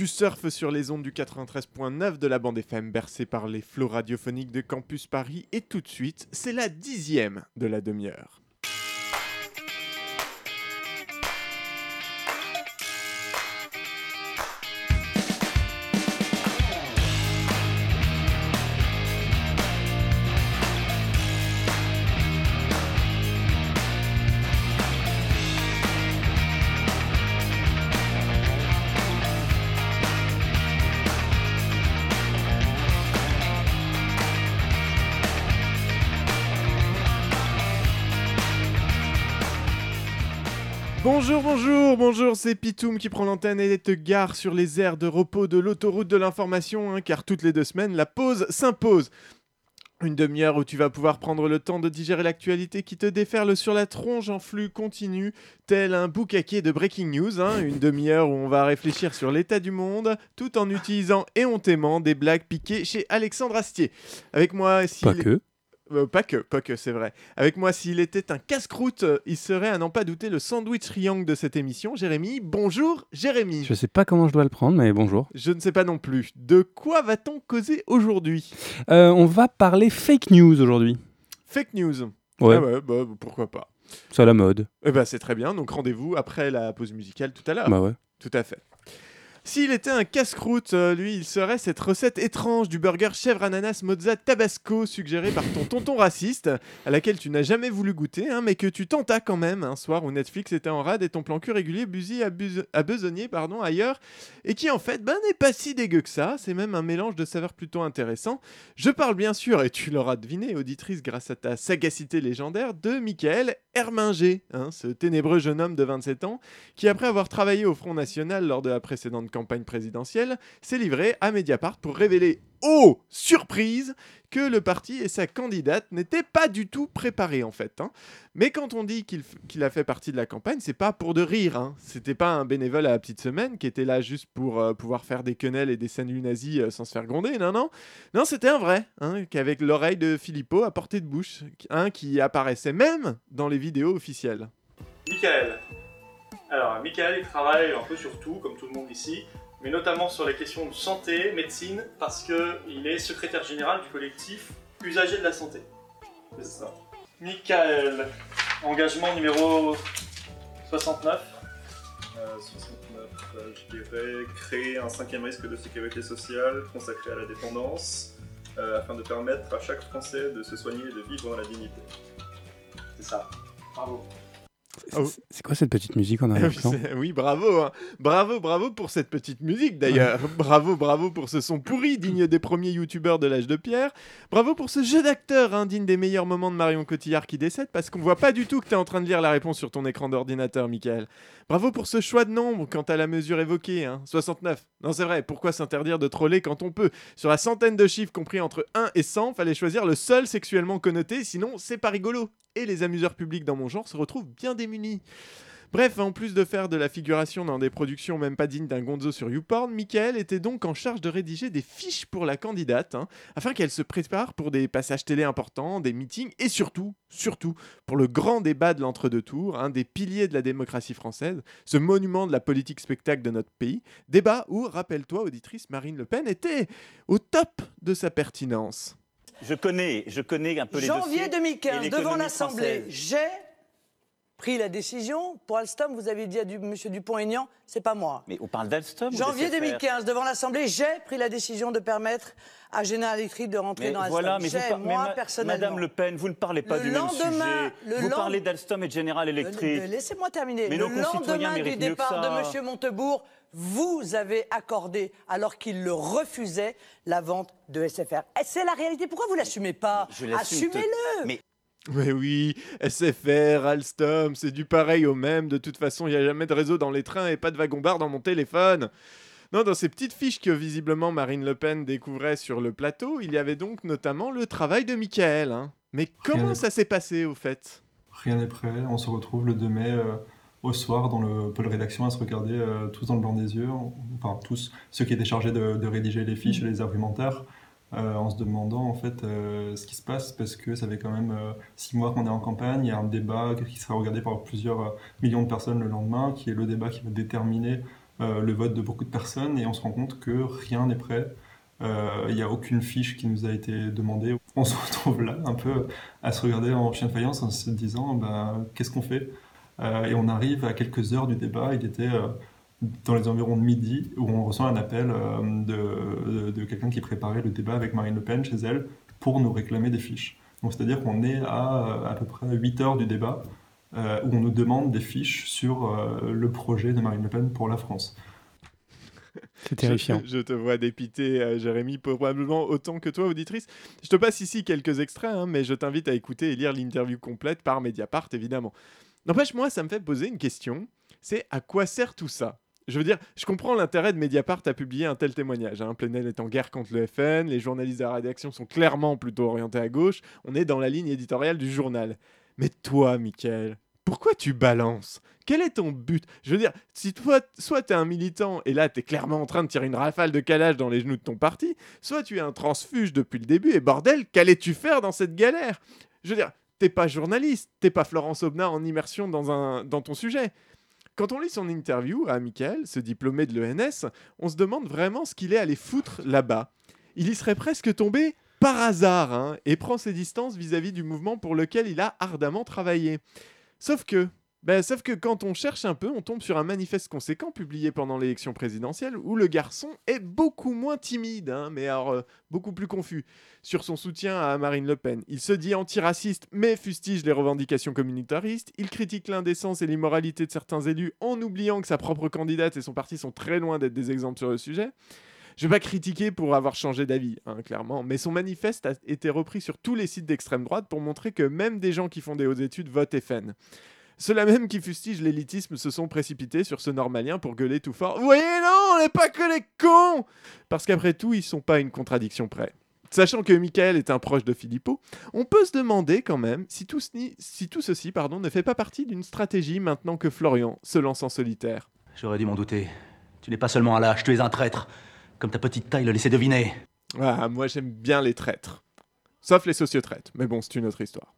Tu surfes sur les ondes du 93.9 de la bande FM bercée par les flots radiophoniques de Campus Paris et tout de suite, c'est la dixième de la demi-heure. Bonjour, bonjour, c'est Pitoum qui prend l'antenne et te gare sur les aires de repos de l'autoroute de l'information, hein, car toutes les deux semaines, la pause s'impose. Une demi-heure où tu vas pouvoir prendre le temps de digérer l'actualité qui te déferle sur la tronche en flux continu, tel un boucaquet de breaking news. hein. Une demi-heure où on va réfléchir sur l'état du monde, tout en utilisant éhontément des blagues piquées chez Alexandre Astier. Avec moi, s'il Pas que. Euh, pas que, pas que, c'est vrai. Avec moi, s'il était un casse-croûte, euh, il serait à n'en pas douter le sandwich triangle de cette émission. Jérémy, bonjour Jérémy. Je sais pas comment je dois le prendre, mais bonjour. Je ne sais pas non plus. De quoi va-t-on causer aujourd'hui? Euh, on va parler fake news aujourd'hui. Fake news. Ouais, Ah ouais, bah, pourquoi pas. c'est à la mode. Eh ben, c'est très bien. Donc rendez-vous après la pause musicale tout à l'heure. Bah ouais. Tout à fait. S'il était un casse-croûte, euh, lui, il serait cette recette étrange du burger chèvre ananas mozza tabasco suggérée par ton tonton raciste, à laquelle tu n'as jamais voulu goûter, hein, mais que tu tentas quand même un soir où Netflix était en rade et ton plan cul régulier busy à, besogner pardon, ailleurs, et qui en fait ben, n'est pas si dégueu que ça, c'est même un mélange de saveurs plutôt intéressant. Je parle bien sûr, et tu l'auras deviné, auditrice grâce à ta sagacité légendaire, de Michael Herminger, hein, ce ténébreux jeune homme de 27 ans, qui après avoir travaillé au Front National lors de la précédente campagne présidentielle, s'est livré à Mediapart pour révéler, oh surprise, que le parti et sa candidate n'étaient pas du tout préparés en fait. hein. Mais quand on dit qu'il a fait partie de la campagne, c'est pas pour de rire. Hein. C'était pas un bénévole à la petite semaine qui était là juste pour euh, pouvoir faire des quenelles et des scènes nazis euh, sans se faire gronder. Non, non. Non, c'était un vrai, hein, qu'avec l'oreille de Filippo à portée de bouche, qui apparaissait même dans les vidéos officielles. Michael. Alors, Michael, il travaille un peu sur tout, comme tout le monde ici, mais notamment sur les questions de santé, médecine, parce qu'il est secrétaire général du collectif Usagers de la santé. C'est ça. Michael, engagement numéro 69. Euh, 69, euh, je dirais créer un cinquième risque de sécurité sociale consacré à la dépendance, euh, afin de permettre à chaque Français de se soigner et de vivre dans la dignité. C'est ça. Bravo. Oh. C'est- quoi cette petite musique en Ah oui, arrière-plan? oui, bravo, hein. bravo, bravo pour cette petite musique d'ailleurs. bravo, bravo pour ce son pourri digne des premiers youtubeurs de l'âge de pierre. Bravo pour ce jeu d'acteur hein, digne des meilleurs moments de Marion Cotillard qui décède parce qu'on voit pas du tout que tu es en train de lire la réponse sur ton écran d'ordinateur, Michael. Bravo pour ce choix de nombre quant à la mesure évoquée, hein. 69. Non, c'est vrai, pourquoi s'interdire de troller quand on peut? Sur la centaine de chiffres compris entre 1 et 100, fallait choisir le seul sexuellement connoté, sinon c'est pas rigolo. Et les amuseurs publics dans mon genre se retrouvent bien démunis. Bref, en plus de faire de la figuration dans des productions même pas dignes d'un gonzo sur YouPorn, Michael était donc en charge de rédiger des fiches pour la candidate, hein, afin qu'elle se prépare pour des passages télé importants, des meetings et surtout, surtout, pour le grand débat de l'entre-deux tours, un des piliers de la démocratie française, ce monument de la politique spectacle de notre pays, débat où, rappelle-toi, auditrice, Marine Le Pen était au top de sa pertinence. Je connais, je connais un peu les Janvier dossiers. 2015, et devant l'Assemblée, j'ai pris la décision. Pour Alstom, vous avez dit à du, M. Dupont-Aignan, c'est pas moi. Mais on parle d'Alstom Janvier d'SFR 2015, devant l'Assemblée, j'ai pris la décision de permettre à General Electric de rentrer Mais dans Alstom. voilà, mais, vous par- moi, personnellement. Madame Le Pen, vous ne parlez pas Le du même sujet. le vous lend- parlez d'Alstom et de General Le- Electric. le- Laissez-moi terminer. Mais le lendemain du départ de M. Montebourg, vous avez accordé, alors qu'il le refusait, la vente de SFR. Et c'est la réalité. Pourquoi vous l'assumez pas? Assumez-le. Mais Mais oui, SFR, Alstom, c'est du pareil au même. De toute façon, il n'y a jamais de réseau dans les trains et pas de wagon-bar dans mon téléphone. Non, dans ces petites fiches que visiblement Marine Le Pen découvrait sur le plateau, il y avait donc notamment le travail de Michael. hein. Mais comment ça s'est passé au fait? Rien n'est prêt. On se retrouve le 2 mai euh, au soir dans le pôle rédaction à se regarder euh, tous dans le blanc des yeux. Enfin, tous ceux qui étaient chargés de, de rédiger les fiches et les argumentaires. Euh, en se demandant en fait euh, ce qui se passe parce que ça fait quand même euh, six mois qu'on est en campagne. Il y a un débat qui sera regardé par plusieurs euh, millions de personnes le lendemain, qui est le débat qui va déterminer le vote de beaucoup de personnes et on se rend compte que rien n'est prêt. Il n'y a aucune fiche qui nous a été demandée. On se retrouve là un peu à se regarder en chien de faïence en se disant ben, qu'est-ce qu'on fait? Et on arrive à quelques heures du débat. Il était dans les environs de midi où on reçoit un appel euh, de, de- de quelqu'un qui préparait le débat avec Marine Le Pen chez elle pour nous réclamer des fiches. Donc c'est-à-dire qu'on est à à peu près 8 heures du débat euh, où on nous demande des fiches sur euh, le projet de Marine Le Pen pour la France. C'est terrifiant. Je, je te vois dépité, euh, Jérémy, probablement autant que toi, auditrice. Je te passe ici quelques extraits, hein, mais je t'invite à écouter et lire l'interview complète par Mediapart, évidemment. N'empêche, moi, ça me fait poser une question. C'est à quoi sert tout ça? Je veux dire, je comprends l'intérêt de Mediapart à publier un tel témoignage. Hein. Plenel est en guerre contre le FN, les journalistes de la rédaction sont clairement plutôt orientés à gauche, on est dans la ligne éditoriale du journal. Mais toi, Michael, pourquoi tu balances? Quel est ton but? Je veux dire, si toi, soit tu es un militant et là tu es clairement en train de tirer une rafale de calage dans les genoux de ton parti, soit tu es un transfuge depuis le début et bordel, qu'allais-tu faire dans cette galère? Je veux dire, t'es pas journaliste, t'es pas Florence Aubenas en immersion dans, un, dans ton sujet. Quand on lit son interview à Michael, ce diplômé de l'ENS, on se demande vraiment ce qu'il est allé foutre là-bas. Il y serait presque tombé par hasard hein, et prend ses distances vis-à-vis du mouvement pour lequel il a ardemment travaillé. Sauf que, ben, sauf que quand on cherche un peu, on tombe sur un manifeste conséquent publié pendant l'élection présidentielle où le garçon est beaucoup moins timide, hein, mais alors euh, beaucoup plus confus, sur son soutien à Marine Le Pen. Il se dit antiraciste, mais fustige les revendications communautaristes. Il critique l'indécence et l'immoralité de certains élus en oubliant que sa propre candidate et son parti sont très loin d'être des exemples sur le sujet. Je vais pas critiquer pour avoir changé d'avis, hein, clairement, mais son manifeste a été repris sur tous les sites d'extrême droite pour montrer que même des gens qui font des hautes études votent FN. Ceux-là même qui fustigent l'élitisme se sont précipités sur ce normalien pour gueuler tout fort. Vous voyez, non, on n'est pas que les cons Parce qu'après tout, ils sont pas à une contradiction près. Sachant que Michael est un proche de Philippot, on peut se demander quand même si tout, ce- si tout ceci pardon, ne fait pas partie d'une stratégie maintenant que Florian se lance en solitaire. J'aurais dû m'en douter. Tu n'es pas seulement un lâche, tu es un traître. Comme ta petite taille le laissait deviner. Ah, moi j'aime bien les traîtres. Sauf les sociotraîtres, mais bon, c'est une autre histoire.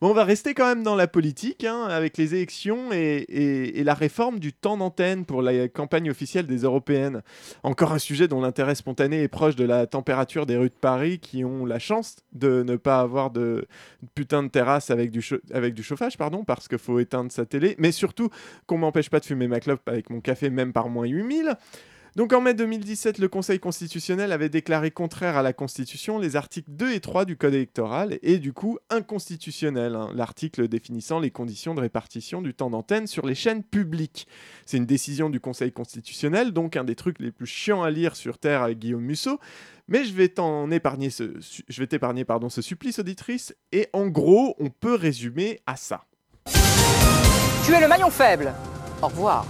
Bon, on va rester quand même dans la politique, hein, avec les élections et, la réforme du temps d'antenne pour la campagne officielle des européennes. Encore un sujet dont l'intérêt spontané est proche de la température des rues de Paris qui ont la chance de ne pas avoir de putain de terrasse avec du, chau- avec du chauffage, pardon, parce qu'il faut éteindre sa télé, mais surtout qu'on m'empêche pas de fumer ma clope avec mon café même par moins 8000. Donc en mai 2017, le Conseil constitutionnel avait déclaré contraire à la Constitution les articles 2 et 3 du Code électoral et du coup inconstitutionnel, hein, l'article définissant les conditions de répartition du temps d'antenne sur les chaînes publiques. C'est une décision du Conseil constitutionnel, donc un des trucs les plus chiants à lire sur Terre avec Guillaume Musso. Mais je vais t'en épargner je vais t'épargner pardon ce supplice auditrice et en gros on peut résumer à ça. Tu es le maillon faible. Au revoir.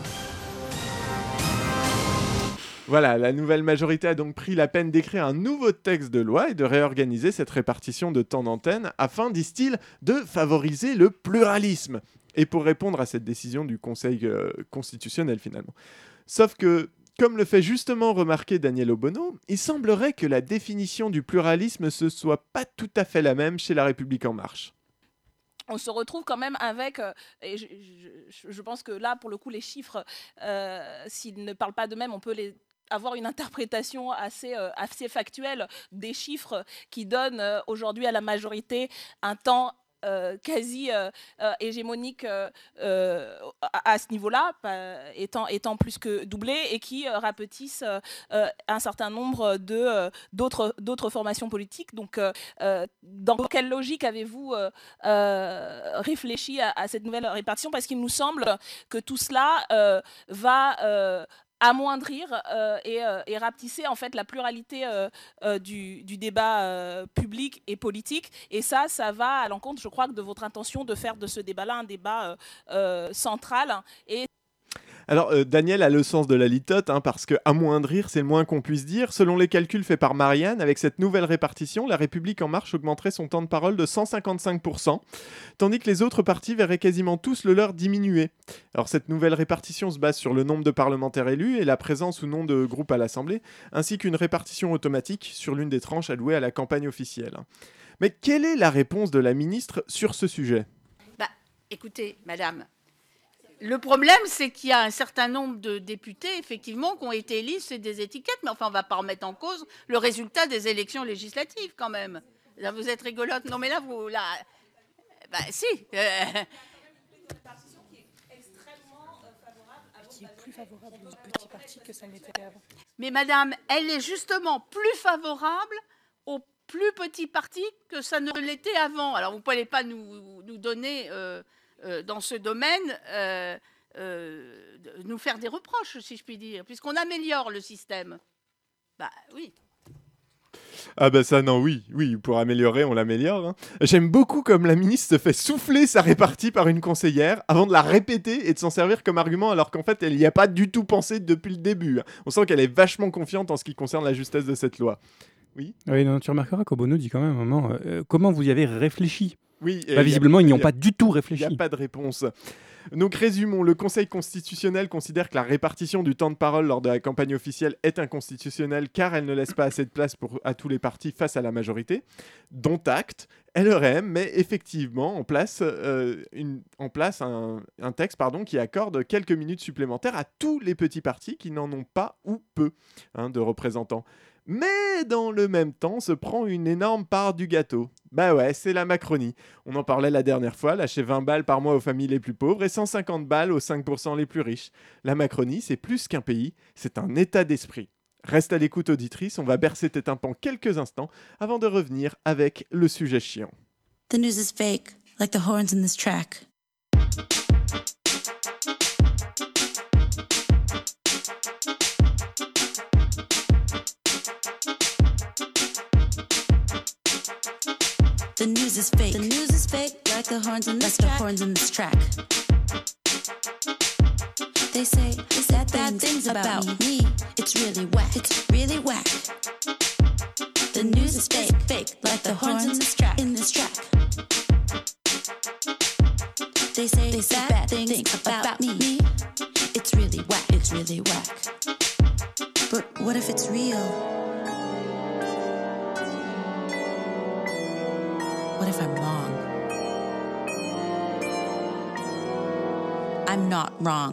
Voilà, la nouvelle majorité a donc pris la peine d'écrire un nouveau texte de loi et de réorganiser cette répartition de temps d'antenne afin, disent-ils, de favoriser le pluralisme. Et pour répondre à cette décision du Conseil euh, constitutionnel finalement. Sauf que, comme le fait justement remarquer Daniel Obono, il semblerait que la définition du pluralisme ne soit pas tout à fait la même chez La République en marche. on se retrouve quand même avec, euh, et je, pense que là, pour le coup, les chiffres, euh, s'ils ne parlent pas d'eux-mêmes, on peut les avoir une interprétation assez, euh, assez factuelle des chiffres qui donnent euh, aujourd'hui à la majorité un temps euh, quasi hégémonique à, ce niveau-là, étant, plus que doublé, et qui rapetissent un certain nombre d'autres, formations politiques. Donc, dans quelle logique avez-vous réfléchi à, cette nouvelle répartition? Parce qu'il nous semble que tout cela va amoindrir euh, et, euh, et rapetisser en fait la pluralité euh, du, du débat public et politique. Et ça, ça va à l'encontre, je crois, de votre intention de faire de ce débat-là un débat central. Et Alors, euh, Daniel a le sens de la litote, hein, parce que amoindrir, c'est le moins qu'on puisse dire. Selon les calculs faits par Marianne, avec cette nouvelle répartition, la République En Marche augmenterait son temps de parole de 155%, tandis que les autres partis verraient quasiment tous le leur diminuer. Alors, cette nouvelle répartition se base sur le nombre de parlementaires élus et la présence ou non de groupes à l'Assemblée, ainsi qu'une répartition automatique sur l'une des tranches allouées à la campagne officielle. Mais quelle est la réponse de la ministre sur ce sujet? Bah, écoutez, madame, Le problème, c'est qu'il y a un certain nombre de députés, effectivement, qui ont été élus, c'est des étiquettes, mais enfin, on ne va pas remettre en cause le résultat des élections législatives, quand même. Là, vous êtes rigolote. Non, mais là, vous. Là, bah, si. euh, qui est plus favorable aux petits partis que ça n'était avant. Mais madame, elle est justement plus favorable aux plus petits partis que ça ne l'était avant. Alors vous ne pouvez pas nous, nous donner euh, euh, dans ce domaine, euh, euh, nous faire des reproches, si je puis dire, puisqu'on améliore le système. Bah oui. Ah bah ça non, oui, oui, pour améliorer, on l'améliore. hein. J'aime beaucoup comme la ministre se fait souffler sa répartie par une conseillère avant de la répéter et de s'en servir comme argument alors qu'en fait elle n'y a pas du tout pensé depuis le début. hein. On sent qu'elle est vachement confiante en ce qui concerne la justesse de cette loi. Oui? Oui, non, tu remarqueras qu'Obono dit quand même un moment euh, comment vous y avez réfléchi? Oui. et Bah, visiblement, ils n'y ont pas du tout Il réfléchi. n'y a pas de réponse. Donc résumons, le Conseil constitutionnel considère que la répartition du temps de parole lors de la campagne officielle est inconstitutionnelle car elle ne laisse pas assez de place pour, à tous les partis face à la majorité, dont acte. LRM met effectivement en place, euh, une, en place un, un texte pardon, qui accorde quelques minutes supplémentaires à tous les petits partis qui n'en ont pas ou peu hein, de représentants. Mais dans le même temps, se prend une énorme part du gâteau. Bah ouais, c'est la Macronie. On en parlait la dernière fois, lâcher 20 balles par mois aux familles les plus pauvres et 150 balles aux 5% les plus riches. La Macronie, c'est plus qu'un pays, c'est un état d'esprit. Reste à l'écoute auditrice, on va bercer tes tympans quelques instants avant de revenir avec le sujet chiant. The news is fake. The news is fake, like the horns in this track. the horns in this track. They say they said bad things about, me. It's really whack. It's really whack. The news is fake, fake, like the horns in this track. In this track. They say they said bad things about, me. It's really whack. It's really whack. But what if it's real? Not wrong.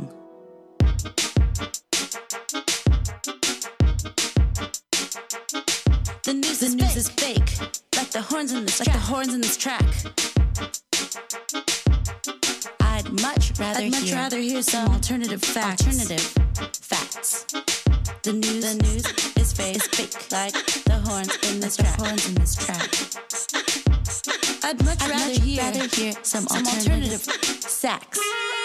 The news, the news is fake, like the horns in this, like the horns in this track. I'd much rather, I'd much hear, rather hear some alternative facts. Alternative facts. The news, the news is fake, is fake, like the horns in this track. horns in this track. I'd much, I'd rather, much hear, rather hear some, alternative, facts. Fake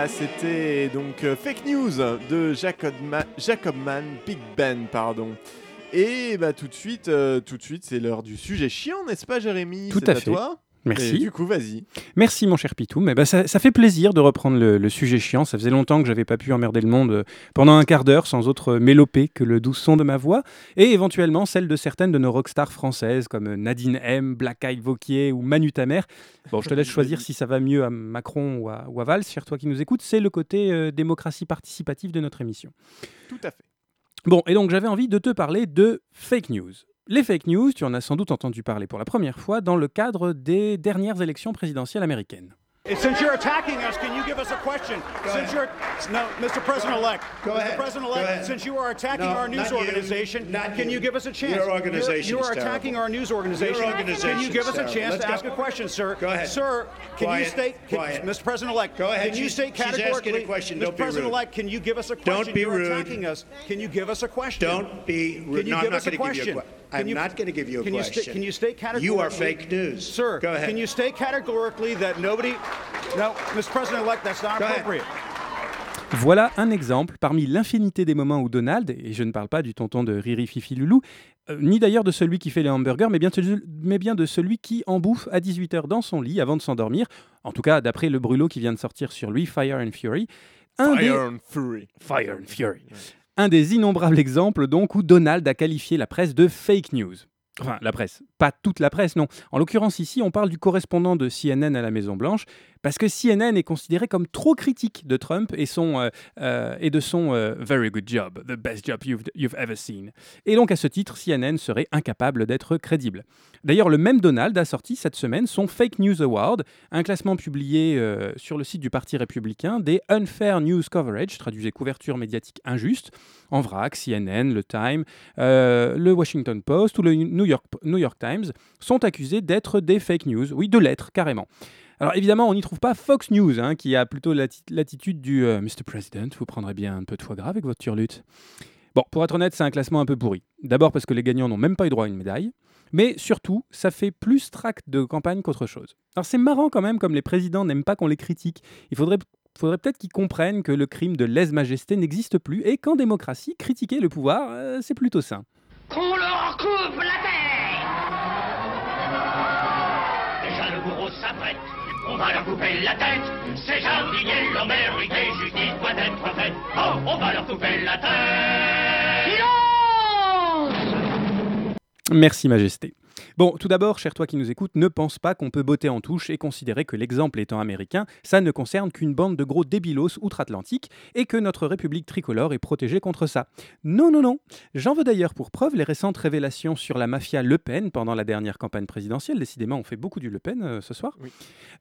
voilà, c'était donc euh, Fake News de Jacob, Ma- Jacob Mann, Big Ben, pardon. Et bah tout de suite, euh, tout de suite, c'est l'heure du sujet chiant, n'est-ce pas, Jérémy? Tout à fait. toi Merci. Et du coup, vas-y. Merci mon cher Pitou. Mais bah, ça, ça fait plaisir de reprendre le, le sujet chiant. Ça faisait longtemps que j'avais pas pu emmerder le monde euh, pendant un quart d'heure sans autre mélopée que le doux son de ma voix et éventuellement celle de certaines de nos rockstars françaises comme Nadine M, Black Eyed Vauquier ou Manu Tamer. Bon, je te laisse choisir si ça va mieux à Macron ou à, ou à Valls, cher toi qui nous écoutes. C'est le côté euh, démocratie participative de notre émission. Tout à fait. Bon, et donc j'avais envie de te parler de fake news. Les fake news, tu en as sans doute entendu parler pour la première fois dans le cadre des dernières élections présidentielles américaines. And since you're attacking us, can you give us a question? Go since ahead. you're no, Mr. President-elect. Go Mr. ahead. President-elect, since you are attacking No, our news not you. organization, Not can you. you give us a chance? Your You're- organization You are attacking terrible. our news organization. Your organization Can you give us a chance Let's to go. ask a question, sir? Go ahead. Sir, can Quiet. you state, can, Quiet. Mr. President-elect? Go ahead. Can you state she's asking a categorically, question. Mr. Don't be rude. President-elect, can you give us a question? Don't be You're rude. attacking us. Can you give us a question? Don't be rude. Can you no, give I'm not us a going to give you a question? I'm you- not going to give you a can you question. sta- can you state categorically? You are fake news. Sir, Go ahead. can you state categorically that nobody... No, Mr. President-elect, that's not Go ahead. appropriate. Voilà un exemple parmi l'infinité des moments où Donald, et je ne parle pas du tonton de Riri Fifi Loulou, euh, ni d'ailleurs de celui qui fait les hamburgers, mais bien, de- mais bien de celui qui en bouffe à 18h dans son lit avant de s'endormir, en tout cas d'après le brûlot qui vient de sortir sur lui, Fire and Fury. Un des- Fire and Fury. Fire and Fury. Un des innombrables exemples donc où Donald a qualifié la presse de fake news. Enfin, la presse. Pas toute la presse, non. En l'occurrence, ici, on parle du correspondant de CNN à la Maison-Blanche, parce que CNN est considéré comme trop critique de Trump et, euh, euh, de son euh, Very good job, the best job you've, you've ever seen. Et donc, à ce titre, CNN serait incapable d'être crédible. D'ailleurs, le même Donald a sorti cette semaine son Fake News Award, un classement publié sur le site du Parti républicain des Unfair News Coverage, traduisez couverture médiatique injuste, en vrac, CNN, le Time, le Washington Post ou le New York, New York Times sont accusés d'être des fake news, oui, de l'être carrément. Alors évidemment, on n'y trouve pas Fox News, hein, qui a plutôt l'atti- l'attitude du euh, Mr. President, vous prendrez bien un peu de foie gras avec votre turlute. Bon, pour être honnête, c'est un classement un peu pourri. D'abord parce que les gagnants n'ont même pas eu droit à une médaille, mais surtout, ça fait plus tract de campagne qu'autre chose. Alors c'est marrant quand même, comme les présidents n'aiment pas qu'on les critique. Il faudrait, faudrait peut-être qu'ils comprennent que le crime de lèse-majesté n'existe plus et qu'en démocratie, critiquer le pouvoir, euh, c'est plutôt sain. Qu'on leur coupe la tête va leur couper la tête. Ces jardiniers l'ont mérité, justice doit être faite. Oh, on va leur couper la tête Silence! Merci Majesté. Bon, tout d'abord, cher toi qui nous écoutes, ne pense pas qu'on peut botter en touche et considérer que l'exemple étant américain, ça ne concerne qu'une bande de gros débilos outre-Atlantique et que notre République tricolore est protégée contre ça. Non, non, non. J'en veux d'ailleurs pour preuve les récentes révélations sur la mafia Le Pen pendant la dernière campagne présidentielle. Décidément, on fait beaucoup du Le Pen euh, ce soir.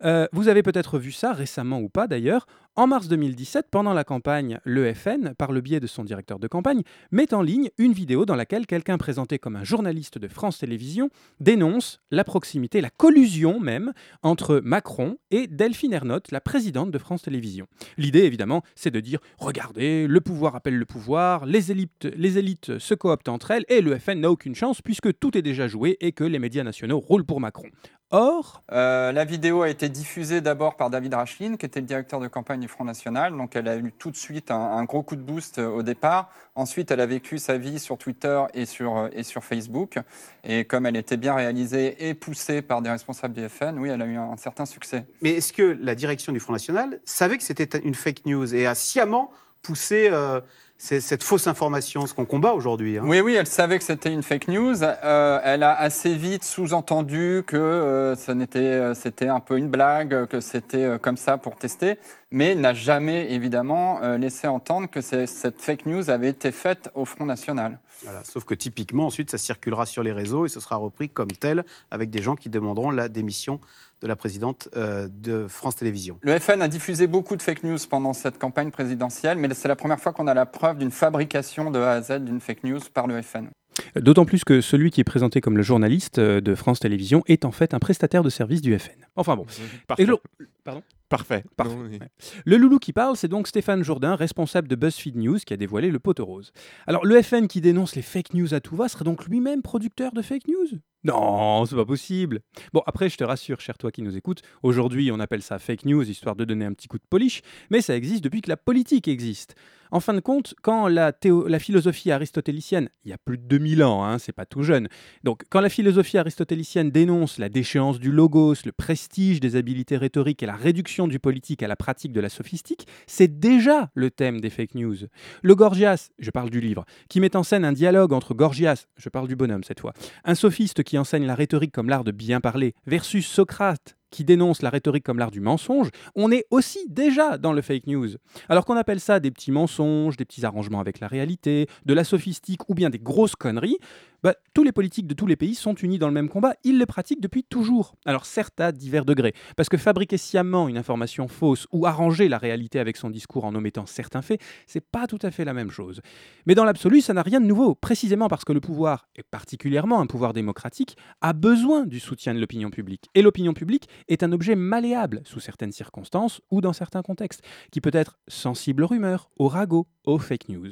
Euh, vous avez peut-être vu ça récemment ou pas d'ailleurs. En mars 2017, pendant la campagne, le FN, par le biais de son directeur de campagne, met en ligne une vidéo dans laquelle quelqu'un présenté comme un journaliste de France Télévisions dénonce la proximité, la collusion même, entre Macron et Delphine Ernotte, la présidente de France Télévisions. L'idée, évidemment, c'est de dire regardez, le pouvoir appelle le pouvoir, les élites, les élites se cooptent entre elles et le FN n'a aucune chance puisque tout est déjà joué et que les médias nationaux roulent pour Macron. Or, Euh, la vidéo a été diffusée d'abord par David Rachlin, qui était le directeur de campagne du Front National. Donc, elle a eu tout de suite un, un gros coup de boost euh, au départ. Ensuite, elle a vécu sa vie sur Twitter et sur, euh, et sur Facebook. Et comme elle était bien réalisée et poussée par des responsables du FN, oui, elle a eu un, un certain succès. Mais est-ce que la direction du Front National savait que c'était une fake news et a sciemment poussé euh, c'est- cette fausse information, ce qu'on combat aujourd'hui hein Oui, oui, elle savait que c'était une fake news. Euh, elle a assez vite sous-entendu que euh, ça n'était, euh, c'était un peu une blague, que c'était euh, comme ça pour tester, mais n'a jamais évidemment euh, laissé entendre que cette fake news avait été faite au Front National. Sauf que typiquement, ensuite, ça circulera sur les réseaux et ce sera repris comme tel avec des gens qui demanderont la démission de la présidente euh, de France Télévisions. Le FN a diffusé beaucoup de fake news pendant cette campagne présidentielle, mais c'est la première fois qu'on a la preuve d'une fabrication de A à Z d'une fake news par le FN. D'autant plus que celui qui est présenté comme le journaliste euh, de France Télévisions est en fait un prestataire de service du FN. Enfin bon. Parfait. Et l'au- Pardon Parfait. Parfait. Non, oui. ouais. Le loulou qui parle, c'est donc Stéphane Jourdain, responsable de BuzzFeed News, qui a dévoilé le poteau rose. Alors, le FN qui dénonce les fake news à tout va serait donc lui-même producteur de fake news? Non, c'est pas possible. Bon, après, je te rassure, cher toi qui nous écoutes, aujourd'hui, on appelle ça fake news, histoire de donner un petit coup de polish, mais ça existe depuis que la politique existe. En fin de compte, quand la, philosophie aristotélicienne, il y a plus de 2000 ans, hein, c'est pas tout jeune, donc quand la philosophie aristotélicienne dénonce la déchéance du logos, le prestige des habiletés rhétoriques et la réduction du politique à la pratique de la sophistique, c'est déjà le thème des fake news. Le Gorgias, je parle du livre, qui met en scène un dialogue entre Gorgias, je parle du bonhomme cette fois, un sophiste qui enseigne la rhétorique comme l'art de bien parler, versus Socrate, qui dénonce la rhétorique comme l'art du mensonge, on est aussi déjà dans le fake news. Alors qu'on appelle ça des petits mensonges, des petits arrangements avec la réalité, de la sophistique ou bien des grosses conneries, bah, tous les politiques de tous les pays sont unis dans le même combat, ils le pratiquent depuis toujours. Alors certes à divers degrés, parce que fabriquer sciemment une information fausse ou arranger la réalité avec son discours en omettant certains faits, c'est pas tout à fait la même chose. Mais dans l'absolu, ça n'a rien de nouveau, précisément parce que le pouvoir, et particulièrement un pouvoir démocratique, a besoin du soutien de l'opinion publique. Et l'opinion publique est un objet malléable sous certaines circonstances ou dans certains contextes, qui peut être sensible aux rumeurs, aux ragots, aux fake news.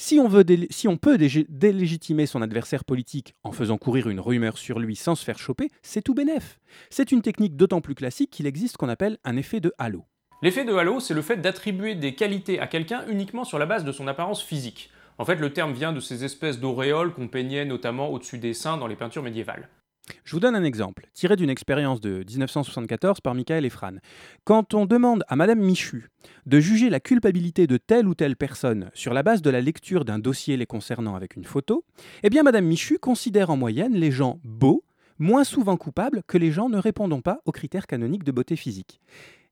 Si on, veut peut délégitimer son adversaire politique en faisant courir une rumeur sur lui sans se faire choper, c'est tout bénef. C'est une technique d'autant plus classique qu'il existe ce qu'on appelle un effet de halo. L'effet de halo, c'est le fait d'attribuer des qualités à quelqu'un uniquement sur la base de son apparence physique. En fait, le terme vient de ces espèces d'auréoles qu'on peignait notamment au-dessus des seins dans les peintures médiévales. Je vous donne un exemple, tiré d'une expérience de 1974 par Michael Efran. Quand on demande à Madame Michu de juger la culpabilité de telle ou telle personne sur la base de la lecture d'un dossier les concernant avec une photo, eh bien Madame Michu considère en moyenne les gens beaux moins souvent coupables que les gens ne répondant pas aux critères canoniques de beauté physique.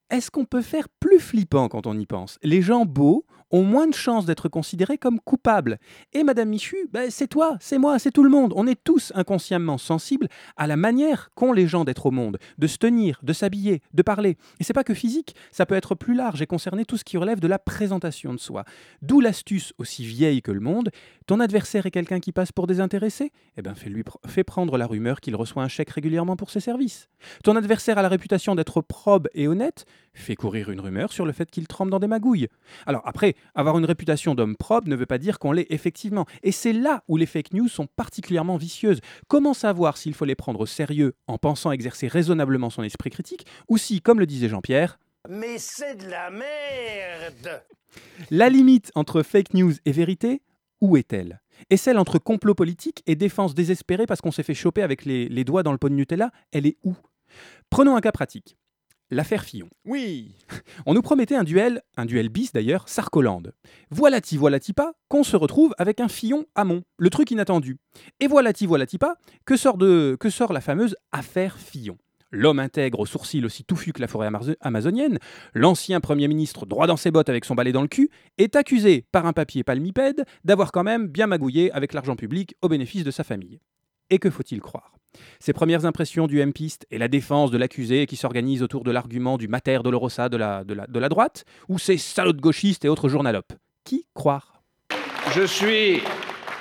Est-ce qu'on peut faire plus flippant quand on y pense? Les gens beaux ont moins de chances d'être considérés comme coupables. Et Madame Michu, ben, c'est toi, c'est moi, c'est tout le monde. On est tous inconsciemment sensibles à la manière qu'ont les gens d'être au monde, de se tenir, de s'habiller, de parler. Et c'est pas que physique, ça peut être plus large et concerner tout ce qui relève de la présentation de soi. D'où l'astuce aussi vieille que le monde. Ton adversaire est quelqu'un qui passe pour désintéressé Eh bien, fais-lui fais prendre la rumeur qu'il reçoit un chèque régulièrement pour ses services. Ton adversaire a la réputation d'être probe et honnête? Fais courir une rumeur sur le fait qu'il trempe dans des magouilles. Alors après, avoir une réputation d'homme probe ne veut pas dire qu'on l'est effectivement. Et c'est là où les fake news sont particulièrement vicieuses. Comment savoir s'il faut les prendre au sérieux en pensant exercer raisonnablement son esprit critique, ou si, comme le disait Jean-Pierre, Mais c'est de la merde la limite entre fake news et vérité, où est-elle? Et celle entre complot politique et défense désespérée parce qu'on s'est fait choper avec les, les doigts dans le pot de Nutella, elle est où? Prenons un cas pratique. L'affaire Fillon. Oui. On nous promettait un duel, un duel bis d'ailleurs, Sarkolande. Voilà-ti, voilà-ti pas, qu'on se retrouve avec un Fillon Hamon, le truc inattendu. Et voilà-ti, voilà-ti pas, que sort, de, que sort la fameuse affaire Fillon. L'homme intègre aux sourcils aussi touffu que la forêt amazo- amazonienne, l'ancien Premier ministre droit dans ses bottes avec son balai dans le cul, est accusé par un papier palmipède d'avoir quand même bien magouillé avec l'argent public au bénéfice de sa famille. Et que faut-il croire? Ses premières impressions du M-Piste et la défense de l'accusé qui s'organise autour de l'argument du mater dolorosa de la, de, la, de la droite, ou ces salauds gauchistes et autres journalopes Qui croire? Je suis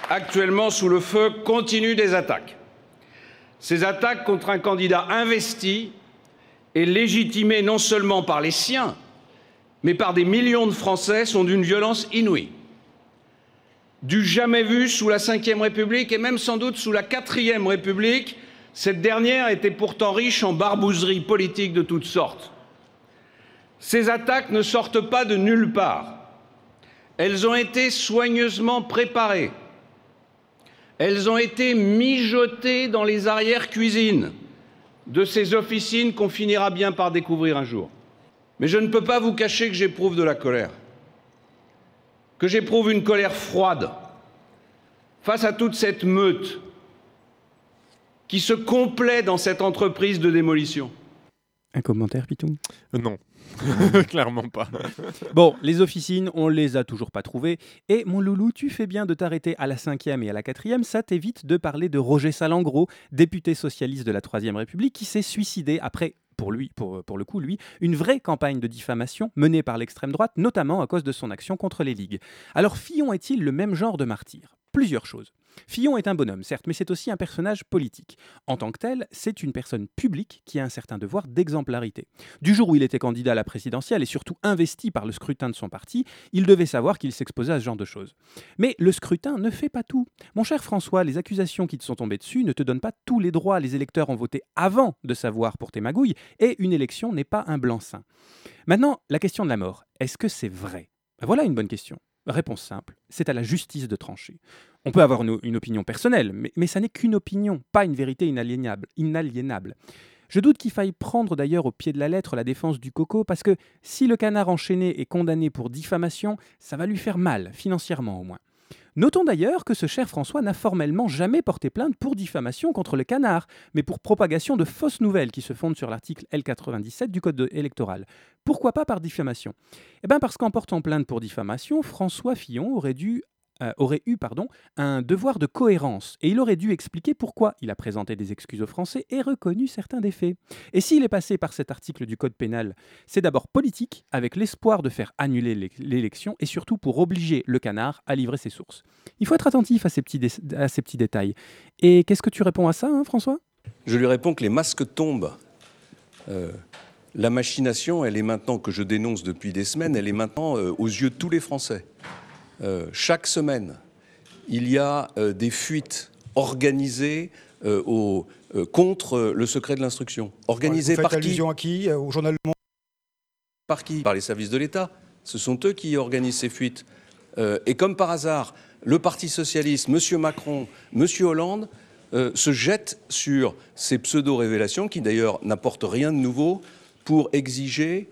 actuellement sous le feu continu des attaques. Ces attaques contre un candidat investi et légitimé non seulement par les siens, mais par des millions de Français sont d'une violence inouïe. Du jamais vu sous la Ve République et même sans doute sous la Quatrième République, cette dernière était pourtant riche en barbouzeries politiques de toutes sortes. Ces attaques ne sortent pas de nulle part. Elles ont été soigneusement préparées. Elles ont été mijotées dans les arrières-cuisines de ces officines qu'on finira bien par découvrir un jour. Mais je ne peux pas vous cacher que j'éprouve de la colère, que j'éprouve une colère froide face à toute cette meute qui se complaît dans cette entreprise de démolition. Un commentaire, Pitou? Non. Clairement pas. Bon, les officines, on les a toujours pas trouvées. Et mon loulou, tu fais bien de t'arrêter à la cinquième et à la quatrième. Ça t'évite de parler de Roger Salengro, député socialiste de la Troisième République, qui s'est suicidé après. Pour lui, pour, pour le coup, lui, une vraie campagne de diffamation menée par l'extrême droite, notamment à cause de son action contre les ligues. Alors, Fillon est-il le même genre de martyr? Plusieurs choses. Fillon est un bonhomme, certes, mais c'est aussi un personnage politique. En tant que tel, c'est une personne publique qui a un certain devoir d'exemplarité. Du jour où il était candidat à la présidentielle et surtout investi par le scrutin de son parti, il devait savoir qu'il s'exposait à ce genre de choses. Mais le scrutin ne fait pas tout. Mon cher François, les accusations qui te sont tombées dessus ne te donnent pas tous les droits. Les électeurs ont voté avant de savoir pour tes magouilles, et une élection n'est pas un blanc-seing. Maintenant, la question de la mort, est-ce que c'est vrai? Voilà une bonne question. Réponse simple, c'est à la justice de trancher. On peut avoir une, opinion personnelle, mais, mais ça n'est qu'une opinion, pas une vérité inaliénable. inaliénable. Je doute qu'il faille prendre d'ailleurs au pied de la lettre la défense du coco, parce que si le canard enchaîné est condamné pour diffamation, ça va lui faire mal, financièrement au moins. Notons d'ailleurs que ce cher François n'a formellement jamais porté plainte pour diffamation contre le canard, mais pour propagation de fausses nouvelles qui se fondent sur l'article L97 du Code de- électoral. Pourquoi pas par diffamation? Eh bien parce qu'en portant plainte pour diffamation, François Fillon aurait dû euh, aurait eu pardon, un devoir de cohérence et il aurait dû expliquer pourquoi il a présenté des excuses aux Français et reconnu certains des faits. Et s'il est passé par cet article du Code pénal, c'est d'abord politique, avec l'espoir de faire annuler l'é- l'élection et surtout pour obliger le canard à livrer ses sources. Il faut être attentif à ces petits, à ces petits détails. Et qu'est-ce que tu réponds à ça, hein, François? Je lui réponds que les masques tombent. Euh, la machination, elle est maintenant, que je dénonce depuis des semaines, elle est maintenant euh, aux yeux de tous les Français. Euh, chaque semaine, il y a euh, des fuites organisées euh, au- contre le secret de l'instruction. Organisées par qui allusion à qui Au journal Le Monde? Par qui? Par les services de l'État. Ce sont eux qui organisent ces fuites. Et comme par hasard, le Parti socialiste, M. Macron, M. Hollande euh, se jettent sur ces pseudo-révélations qui d'ailleurs n'apportent rien de nouveau pour exiger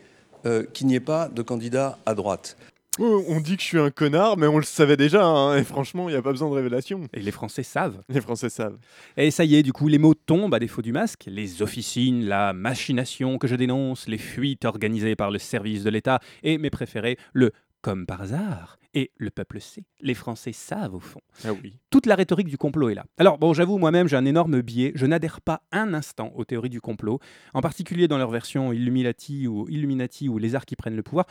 euh, qu'il n'y ait pas de candidat à droite. Oh, on dit que je suis un connard, mais on le savait déjà, hein, et franchement, il n'y a pas besoin de révélation. Et les Français savent. Les Français savent. Et ça y est, du coup, les mots tombent à défaut du masque. Les officines, la machination que je dénonce, les fuites organisées par le service de l'État et mes préférés, le comme par hasard. Et le peuple sait, les Français savent au fond. Ah oui. Toute la rhétorique du complot est là. Alors bon, j'avoue, moi-même, j'ai un énorme biais. Je n'adhère pas un instant aux théories du complot, en particulier dans leur version Illuminati ou Illuminati ou les arts qui prennent le pouvoir.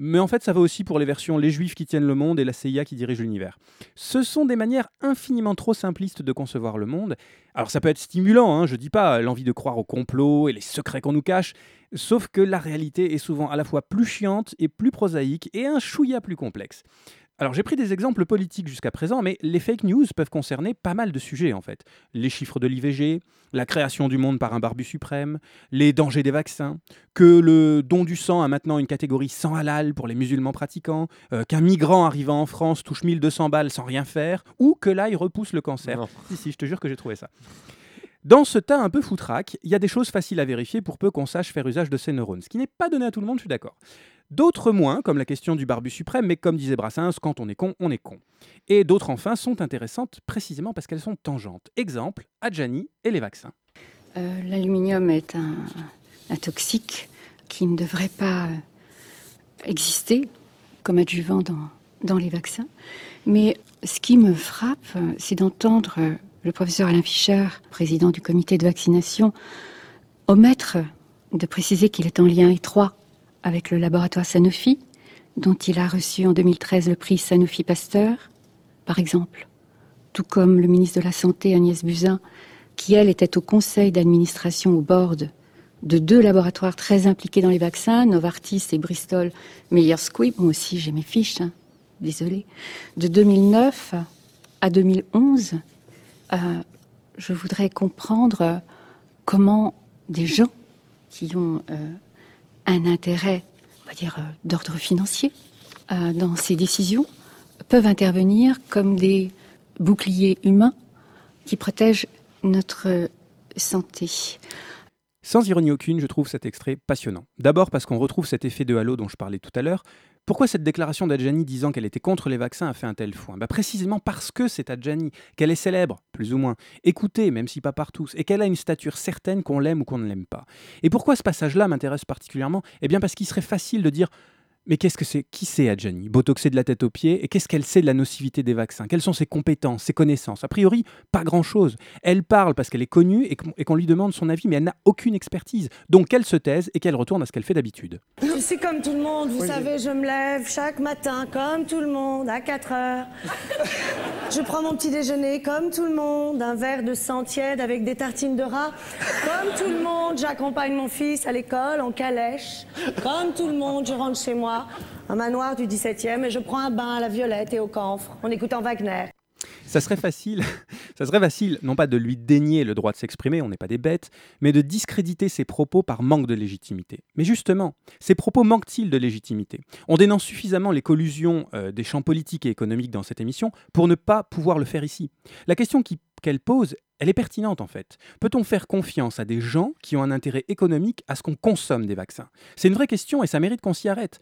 Mais en fait, ça va aussi pour les versions les Juifs qui tiennent le monde et la CIA qui dirige l'univers. Ce sont des manières infiniment trop simplistes de concevoir le monde. Alors ça peut être stimulant, hein, je dis pas l'envie de croire au complot et les secrets qu'on nous cache, sauf que la réalité est souvent à la fois plus chiante et plus prosaïque et un chouïa plus complexe. Alors j'ai pris des exemples politiques jusqu'à présent, mais les fake news peuvent concerner pas mal de sujets en fait. Les chiffres de l'IVG, la création du monde par un barbu suprême, les dangers des vaccins, que le don du sang a maintenant une catégorie sans halal pour les musulmans pratiquants, euh, qu'un migrant arrivant en France touche 1200 balles sans rien faire, ou que l'ail repousse le cancer. Si, si, je te jure que j'ai trouvé ça. Dans ce tas un peu foutraque, il y a des choses faciles à vérifier pour peu qu'on sache faire usage de ses neurones, ce qui n'est pas donné à tout le monde, je suis d'accord. D'autres moins, comme la question du barbu suprême, mais comme disait Brassens, quand on est con, on est con. Et d'autres enfin sont intéressantes précisément parce qu'elles sont tangentes. Exemple, Adjani et les vaccins. Euh, L'aluminium est un, toxique qui ne devrait pas euh, exister comme adjuvant dans, dans les vaccins. Mais ce qui me frappe, c'est d'entendre euh, le professeur Alain Fischer, président du comité de vaccination, omettre de préciser qu'il est en lien étroit avec le laboratoire Sanofi, dont il a reçu en 2013 le prix Sanofi Pasteur, par exemple, tout comme le ministre de la Santé Agnès Buzyn, qui elle était au conseil d'administration au board de deux laboratoires très impliqués dans les vaccins, Novartis et Bristol Myers Squibb. Moi aussi, j'ai mes fiches, hein, désolée. De 2009 à 2011, euh, je voudrais comprendre comment des gens qui ont euh, un intérêt, on va dire, euh, d'ordre financier euh, dans ces décisions peuvent intervenir comme des boucliers humains qui protègent notre santé. Sans ironie aucune, je trouve cet extrait passionnant. D'abord parce qu'on retrouve cet effet de halo dont je parlais tout à l'heure. Pourquoi cette déclaration d'Adjani disant qu'elle était contre les vaccins a fait un tel foin? Bah Précisément parce que c'est Adjani, qu'elle est célèbre, plus ou moins, écoutée, même si pas par tous, et qu'elle a une stature certaine qu'on l'aime ou qu'on ne l'aime pas. Et pourquoi ce passage-là m'intéresse particulièrement? Eh bien parce qu'il serait facile de dire mais qu'est-ce que c'est Qui c'est Adjani? Botoxée de la tête aux pieds Et qu'est-ce qu'elle sait de la nocivité des vaccins? Quelles sont ses compétences, ses connaissances? A priori, pas grand-chose. Elle parle parce qu'elle est connue et qu'on lui demande son avis, mais elle n'a aucune expertise. Donc qu'elle se taise et qu'elle retourne à ce qu'elle fait d'habitude. Je suis comme tout le monde, vous Oui. savez, je me lève chaque matin comme tout le monde à 4 heures. Je prends mon petit déjeuner comme tout le monde, un verre de sang tiède avec des tartines de rat. Comme tout le monde, j'accompagne mon fils à l'école en calèche. Comme tout le monde, je rentre chez moi, un manoir du 17e, et je prends un bain à la violette et au camphre en écoutant Wagner. Ça serait facile, ça serait facile, non pas de lui dénier le droit de s'exprimer, on n'est pas des bêtes, mais de discréditer ses propos par manque de légitimité. Mais justement, ces propos manquent-ils de légitimité? On dénonce suffisamment les collusions euh, des champs politiques et économiques dans cette émission pour ne pas pouvoir le faire ici. La question qu'elle pose, elle est pertinente en fait. Peut-on faire confiance à des gens qui ont un intérêt économique à ce qu'on consomme des vaccins? C'est une vraie question et ça mérite qu'on s'y arrête.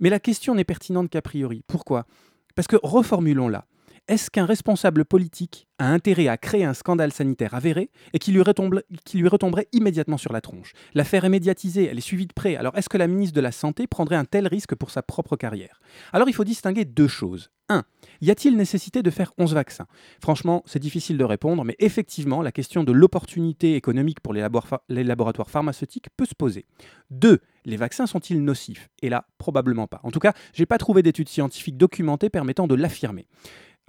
Mais la question n'est pertinente qu'a priori. Pourquoi? Parce que reformulons-la. Est-ce qu'un responsable politique a intérêt à créer un scandale sanitaire avéré et qui lui, retomberait immédiatement sur la tronche? L'affaire est médiatisée, elle est suivie de près. Alors est-ce que la ministre de la Santé prendrait un tel risque pour sa propre carrière? Alors il faut distinguer deux choses. 1. Y a-t-il nécessité de faire 11 vaccins? Franchement, c'est difficile de répondre, mais effectivement, la question de l'opportunité économique pour les laboratoires pharmaceutiques peut se poser. 2. Les vaccins sont-ils nocifs? Et là, probablement pas. En tout cas, j'ai pas trouvé d'études scientifiques documentées permettant de l'affirmer.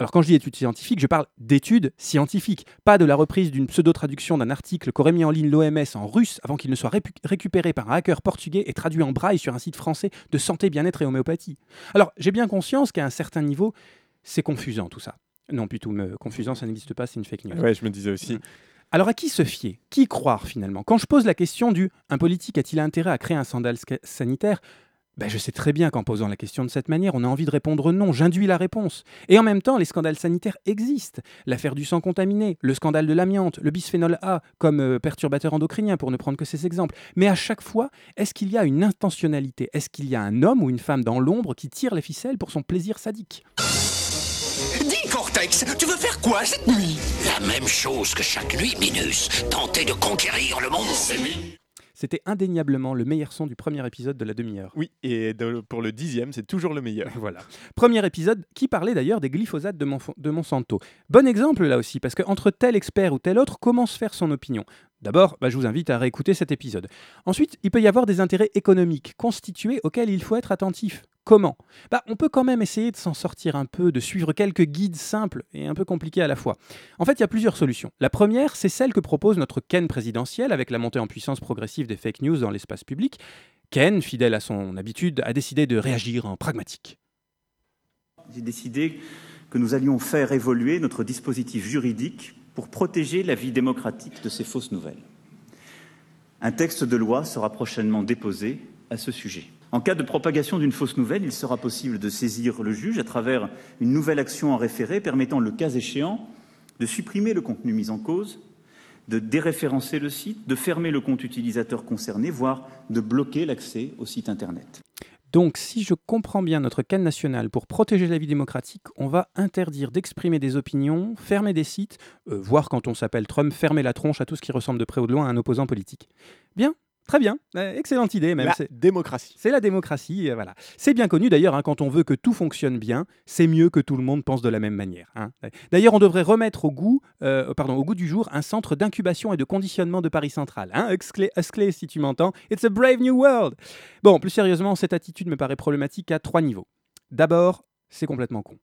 Alors quand je dis études scientifiques, je parle d'études scientifiques, pas de la reprise d'une pseudo-traduction d'un article qu'aurait mis en ligne l'OMS en russe avant qu'il ne soit récupéré par un hacker portugais et traduit en braille sur un site français de santé, bien-être et homéopathie. Alors j'ai bien conscience qu'à un certain niveau, c'est confusant tout ça. Non, plutôt me- confusant, ça n'existe pas, c'est une fake news. Ouais, je me disais aussi. Alors à qui se fier? Qui croire finalement? Quand je pose la question du un politique a-t-il intérêt à créer un scandale sca- sanitaire? Ben, je sais très bien qu'en posant la question de cette manière, on a envie de répondre non, j'induis la réponse. Et en même temps, les scandales sanitaires existent. L'affaire du sang contaminé, le scandale de l'amiante, le bisphénol A comme euh, perturbateur endocrinien, pour ne prendre que ces exemples. Mais à chaque fois, est-ce qu'il y a une intentionnalité? Est-ce qu'il y a un homme ou une femme dans l'ombre qui tire les ficelles pour son plaisir sadique? Dis, Cortex, tu veux faire quoi cette nuit? La même chose que chaque nuit, Minus. Tenter de conquérir le monde. C'était indéniablement le meilleur son du premier épisode de la demi-heure. Oui, et de- pour le dixième, c'est toujours le meilleur. Voilà. Premier épisode qui parlait d'ailleurs des glyphosates de, de Monsanto. Bon exemple là aussi, parce qu'entre tel expert ou tel autre, comment se faire son opinion? D'abord, bah, je vous invite à réécouter cet épisode. Ensuite, il peut y avoir des intérêts économiques constitués auxquels il faut être attentif. Comment? Bah, On peut quand même essayer de s'en sortir un peu, de suivre quelques guides simples et un peu compliqués à la fois. En fait, il y a plusieurs solutions. La première, c'est celle que propose notre Ken présidentiel avec la montée en puissance progressive des fake news dans l'espace public. Ken, fidèle à son habitude, a décidé de réagir en pragmatique. J'ai décidé que nous allions faire évoluer notre dispositif juridique pour protéger la vie démocratique de ces fausses nouvelles. Un texte de loi sera prochainement déposé à ce sujet. En cas de propagation d'une fausse nouvelle, il sera possible de saisir le juge à travers une nouvelle action en référé permettant, le cas échéant, de supprimer le contenu mis en cause, de déréférencer le site, de fermer le compte utilisateur concerné, voire de bloquer l'accès au site Internet. Donc, si je comprends bien notre canne nationale pour protéger la vie démocratique, on va interdire d'exprimer des opinions, fermer des sites, euh, voire quand on s'appelle Trump, fermer la tronche à tout ce qui ressemble de près ou de loin à un opposant politique. Bien, très bien, Euh, excellente idée même. La c'est- démocratie. C'est la démocratie, voilà. C'est bien connu d'ailleurs, hein, quand on veut que tout fonctionne bien, c'est mieux que tout le monde pense de la même manière. hein. D'ailleurs, on devrait remettre au goût, euh, pardon, au goût du jour un centre d'incubation et de conditionnement de Paris Central. Hein, Huxley, Huxley, si tu m'entends, it's a brave new world. Bon, plus sérieusement, cette attitude me paraît problématique à trois niveaux. D'abord, c'est complètement con.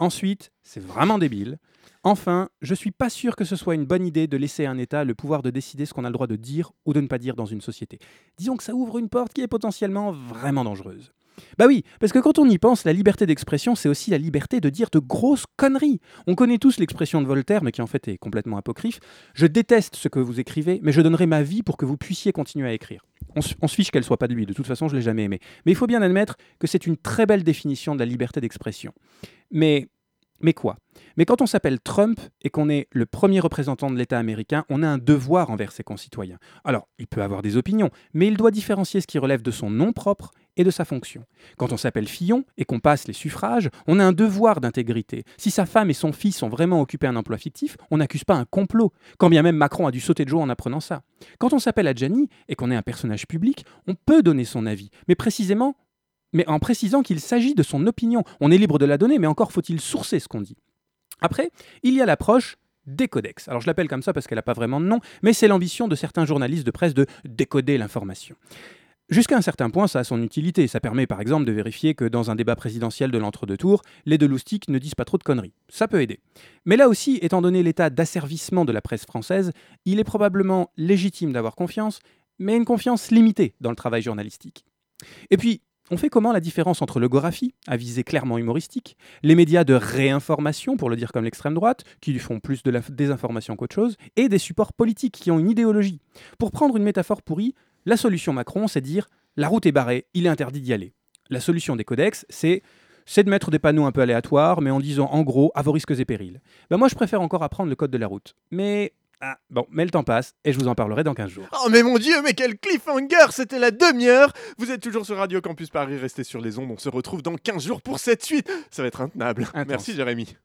Ensuite, c'est vraiment débile. Enfin, je suis pas sûr que ce soit une bonne idée de laisser à un État le pouvoir de décider ce qu'on a le droit de dire ou de ne pas dire dans une société. Disons que ça ouvre une porte qui est potentiellement vraiment dangereuse. Bah oui, parce que quand on y pense, la liberté d'expression, c'est aussi la liberté de dire de grosses conneries. On connaît tous l'expression de Voltaire, mais qui en fait est complètement apocryphe. Je déteste ce que vous écrivez, mais je donnerai ma vie pour que vous puissiez continuer à écrire. On on se fiche qu'elle soit pas de lui, de toute façon, je l'ai jamais aimé. Mais il faut bien admettre que c'est une très belle définition de la liberté d'expression. Mais mais quoi? Mais quand on s'appelle Trump et qu'on est le premier représentant de l'État américain, on a un devoir envers ses concitoyens. Alors, il peut avoir des opinions, mais il doit différencier ce qui relève de son nom propre et de sa fonction. Quand on s'appelle Fillon et qu'on passe les suffrages, on a un devoir d'intégrité. Si sa femme et son fils ont vraiment occupé un emploi fictif, on n'accuse pas un complot, quand bien même Macron a dû sauter de joie en apprenant ça. Quand on s'appelle Adjani et qu'on est un personnage public, on peut donner son avis, mais précisément mais en précisant qu'il s'agit de son opinion. On est libre de la donner, mais encore faut-il sourcer ce qu'on dit. Après, il y a l'approche des codex. Alors je l'appelle comme ça parce qu'elle n'a pas vraiment de nom, mais c'est l'ambition de certains journalistes de presse de décoder l'information. Jusqu'à un certain point, ça a son utilité. Ça permet par exemple de vérifier que dans un débat présidentiel de l'entre-deux tours, les deux loustiques ne disent pas trop de conneries. Ça peut aider. Mais là aussi, étant donné l'état d'asservissement de la presse française, il est probablement légitime d'avoir confiance, mais une confiance limitée dans le travail journalistique. Et puis, on fait comment la différence entre l'ogographie, à visée clairement humoristique, les médias de réinformation, pour le dire comme l'extrême droite, qui font plus de la désinformation qu'autre chose, et des supports politiques qui ont une idéologie? Pour prendre une métaphore pourrie, la solution Macron, c'est dire la route est barrée, il est interdit d'y aller. La solution des codex, c'est c'est de mettre des panneaux un peu aléatoires, mais en disant en gros à vos risques et périls. Ben moi, je préfère encore apprendre le code de la route. Mais ah, bon, mais le temps passe et je vous en parlerai dans 15 jours. Oh mais mon dieu, mais quel cliffhanger C'était la demi-heure Vous êtes toujours sur Radio Campus Paris, restez sur les ondes, on se retrouve dans 15 jours pour cette suite Ça va être intenable. Merci Jérémy.